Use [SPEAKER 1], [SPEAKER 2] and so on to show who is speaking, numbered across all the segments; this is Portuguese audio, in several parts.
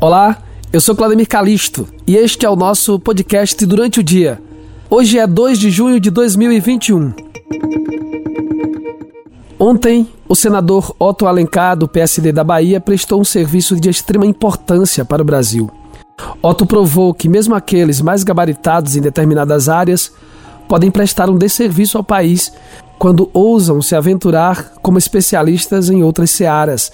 [SPEAKER 1] Olá, eu sou Claudemir Calisto e este é o nosso podcast Durante o Dia. Hoje é 2 de junho de 2021. Ontem, o senador Otto Alencar, do PSD da Bahia, prestou um serviço de extrema importância para o Brasil. Otto provou que, mesmo aqueles mais gabaritados em determinadas áreas, podem prestar um desserviço ao país quando ousam se aventurar como especialistas em outras searas,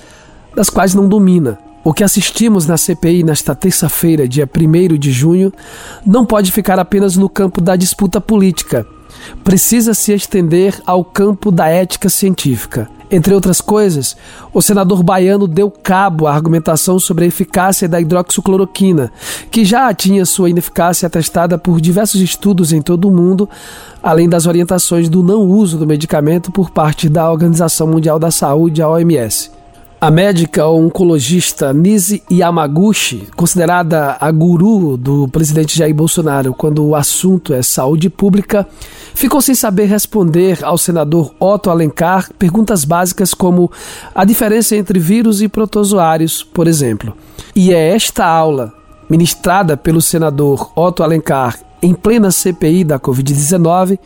[SPEAKER 1] das quais não domina. O que assistimos na CPI nesta terça-feira, dia 1 de junho, não pode ficar apenas no campo da disputa política. Precisa se estender ao campo da ética científica. Entre outras coisas, o senador baiano deu cabo à argumentação sobre a eficácia da hidroxicloroquina, que já tinha sua ineficácia atestada por diversos estudos em todo o mundo, além das orientações do não uso do medicamento por parte da Organização Mundial da Saúde, a OMS. A médica oncologista Nise Yamaguchi, considerada a guru do presidente Jair Bolsonaro quando o assunto é saúde pública, ficou sem saber responder ao senador Otto Alencar perguntas básicas como a diferença entre vírus e protozoários, por exemplo. E é esta aula, ministrada pelo senador Otto Alencar em plena CPI da Covid-19,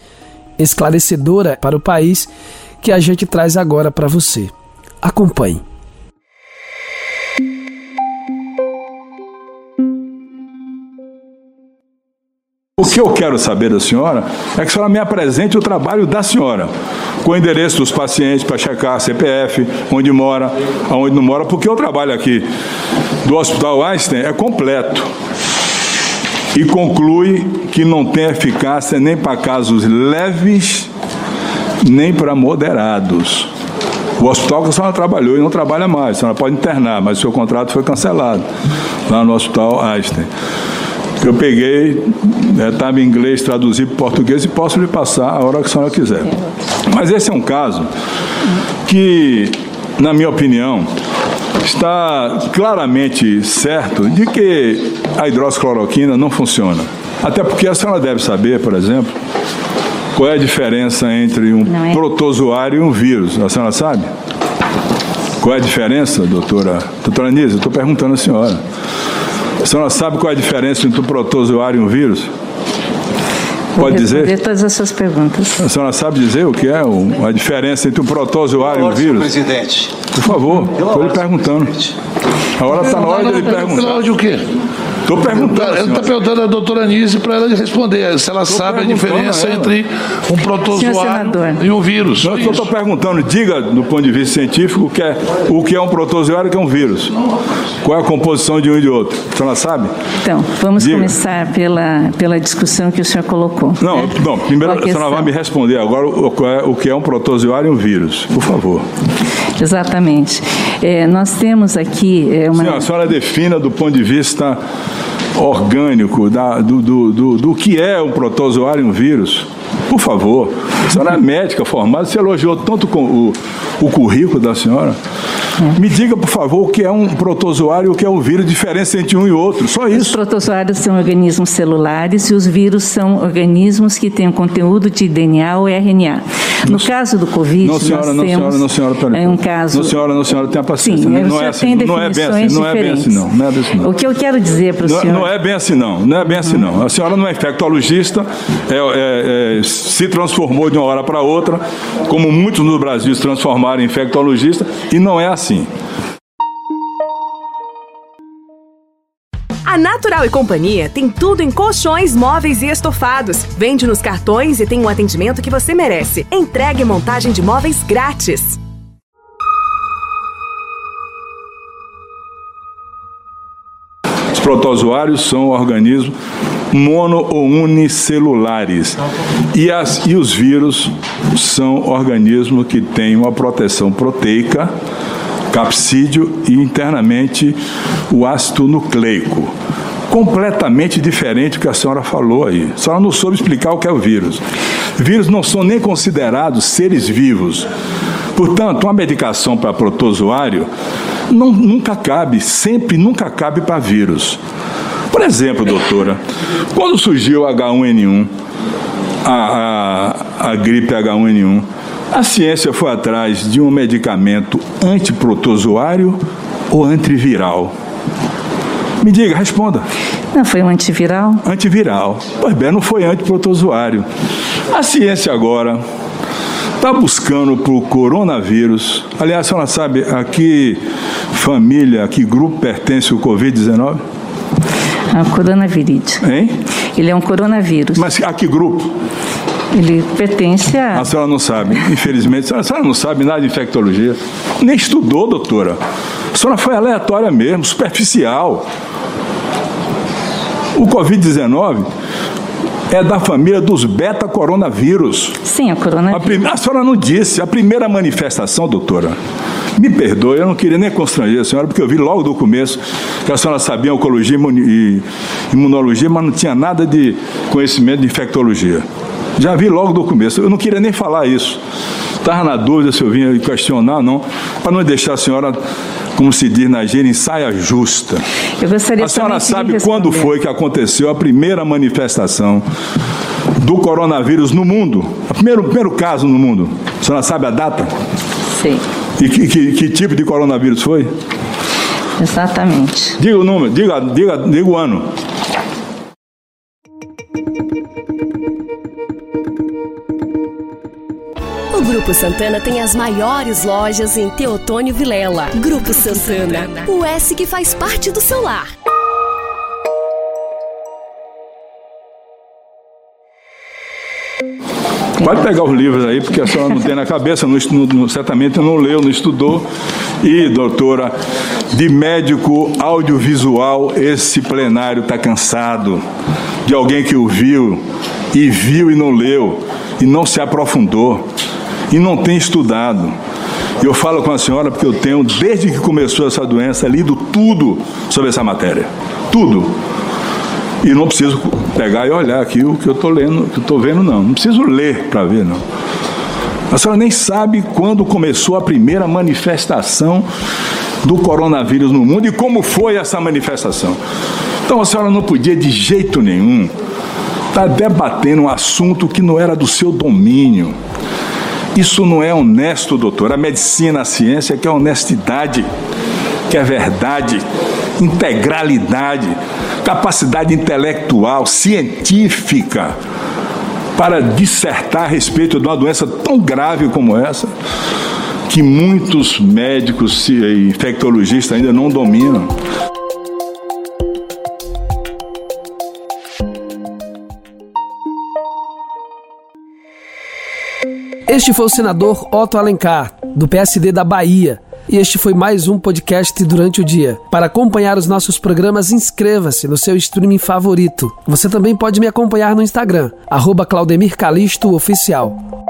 [SPEAKER 1] esclarecedora para o país, que a gente traz agora para você. Acompanhe.
[SPEAKER 2] O que eu quero saber da senhora é que a senhora me apresente o trabalho da senhora, com o endereço dos pacientes para checar CPF, onde mora, aonde não mora, porque o trabalho aqui do Hospital Einstein é completo e conclui que não tem eficácia nem para casos leves, nem para moderados. O hospital que a senhora trabalhou e não trabalha mais, a senhora pode internar, mas o seu contrato foi cancelado lá no Hospital Einstein eu peguei, estava né, em inglês, traduzi para português e posso lhe passar a hora que a senhora quiser. Mas esse é um caso que, na minha opinião, está claramente certo de que a hidroxicloroquina não funciona. Até porque a senhora deve saber, por exemplo, qual é a diferença entre um é. protozoário e um vírus. A senhora sabe? Qual é a diferença, doutora? Doutora eu estou perguntando à senhora. A senhora sabe qual é a diferença entre um protozoário e um vírus? Pode dizer?
[SPEAKER 3] responder todas as suas perguntas.
[SPEAKER 2] A senhora sabe dizer o que é a diferença entre um protozoário e um vírus?
[SPEAKER 4] presidente.
[SPEAKER 2] Por favor, estou lhe perguntando. A hora está na hora de ele perguntar.
[SPEAKER 5] Pela de o quê?
[SPEAKER 2] Estou perguntando.
[SPEAKER 5] Ele está perguntando à doutora Anise para ela responder se ela Tô sabe a diferença entre um protozoário e um vírus.
[SPEAKER 2] Não, eu estou perguntando, diga do ponto de vista científico o que é, o que é um protozoário e o que é um vírus. Qual é a composição de um e de outro? A senhora sabe?
[SPEAKER 3] Então, vamos diga. começar pela, pela discussão que o senhor colocou.
[SPEAKER 2] Não, né? não primeiro a senhora vai me responder agora o, é, o que é um protozoário e um vírus, por favor.
[SPEAKER 3] Exatamente. É, nós temos aqui é, uma.
[SPEAKER 2] Sim, a senhora defina do ponto de vista orgânico da, do, do, do, do que é um protozoário e um vírus. Por favor, a senhora é médica formada, você elogiou tanto com o, o currículo da senhora. É. Me diga, por favor, o que é um protozoário e o que é um vírus, diferença entre um e outro, só isso.
[SPEAKER 3] Os protozoários são organismos celulares e os vírus são organismos que têm um conteúdo de DNA ou RNA. No caso do Covid,
[SPEAKER 2] não, senhora,
[SPEAKER 3] nós
[SPEAKER 2] não,
[SPEAKER 3] temos
[SPEAKER 2] senhora, não, senhora,
[SPEAKER 3] é um caso...
[SPEAKER 2] Não, senhora, não, senhora, tenha paciência.
[SPEAKER 3] Sim,
[SPEAKER 2] não, é assim, não é bem assim, não é bem assim, não. Não é bem assim, não.
[SPEAKER 3] O que eu quero dizer para o
[SPEAKER 2] não,
[SPEAKER 3] senhor...
[SPEAKER 2] Não é bem assim, não. Não é bem assim, não. A senhora não é infectologista, é, é, é, se transformou de uma hora para outra, como muitos no Brasil se transformaram em infectologista, e não é assim.
[SPEAKER 6] Natural e Companhia tem tudo em colchões, móveis e estofados. Vende nos cartões e tem um atendimento que você merece. Entregue montagem de móveis grátis.
[SPEAKER 2] Os protozoários são organismos mono ou unicelulares. E, as, e os vírus são organismos que têm uma proteção proteica capsídeo e internamente o ácido nucleico. Completamente diferente do que a senhora falou aí. A senhora não soube explicar o que é o vírus. Vírus não são nem considerados seres vivos. Portanto, uma medicação para protozoário não, nunca cabe, sempre nunca cabe para vírus. Por exemplo, doutora, quando surgiu o H1N1, a, a, a gripe H1N1, a ciência foi atrás de um medicamento antiprotozoário ou antiviral. Me diga, responda.
[SPEAKER 3] Não, foi um antiviral?
[SPEAKER 2] Antiviral. Pois bem, não foi antiprotozoário. A ciência agora está buscando para o coronavírus. Aliás, a senhora sabe a que família, a que grupo pertence o Covid-19?
[SPEAKER 3] A coronavirus.
[SPEAKER 2] Hein?
[SPEAKER 3] Ele é um coronavírus.
[SPEAKER 2] Mas a que grupo?
[SPEAKER 3] Ele pertence a.
[SPEAKER 2] A senhora não sabe, infelizmente. A senhora não sabe nada de infectologia. Nem estudou, doutora. A senhora foi aleatória mesmo, superficial. O Covid-19 é da família dos beta-coronavírus.
[SPEAKER 3] Sim, o coronavírus.
[SPEAKER 2] A, a senhora não disse. A primeira manifestação, doutora, me perdoe, eu não queria nem constranger a senhora, porque eu vi logo do começo que a senhora sabia oncologia e imunologia, mas não tinha nada de conhecimento de infectologia. Já vi logo do começo. Eu não queria nem falar isso. Estava na dúvida se eu vinha questionar, não, para não deixar a senhora, como se diz na gíria, em saia justa.
[SPEAKER 3] Eu gostaria
[SPEAKER 2] a senhora sabe quando foi que aconteceu a primeira manifestação do coronavírus no mundo? O primeiro, primeiro caso no mundo. A senhora sabe a data?
[SPEAKER 3] Sim.
[SPEAKER 2] E que, que, que tipo de coronavírus foi?
[SPEAKER 3] Exatamente.
[SPEAKER 2] Diga o número, diga, diga, diga o ano.
[SPEAKER 4] Grupo Santana tem as maiores lojas em Teotônio Vilela. Grupo Santana, o S que faz parte do seu lar.
[SPEAKER 2] Pode pegar os livros aí, porque a senhora não tem na cabeça, não, não, certamente não leu, não estudou. E, doutora, de médico audiovisual, esse plenário está cansado. De alguém que o viu, e viu e não leu, e não se aprofundou e não tem estudado. Eu falo com a senhora porque eu tenho, desde que começou essa doença, lido tudo sobre essa matéria. Tudo. E não preciso pegar e olhar aqui o que eu estou lendo, que eu estou vendo, não. Não preciso ler para ver, não. A senhora nem sabe quando começou a primeira manifestação do coronavírus no mundo e como foi essa manifestação. Então a senhora não podia de jeito nenhum estar tá debatendo um assunto que não era do seu domínio. Isso não é honesto, doutor. A medicina, a ciência que é honestidade, que é verdade, integralidade, capacidade intelectual, científica, para dissertar a respeito de uma doença tão grave como essa, que muitos médicos e infectologistas ainda não dominam.
[SPEAKER 1] Este foi o senador Otto Alencar, do PSD da Bahia. E este foi mais um podcast durante o dia. Para acompanhar os nossos programas, inscreva-se no seu streaming favorito. Você também pode me acompanhar no Instagram, arroba Claudemir Oficial.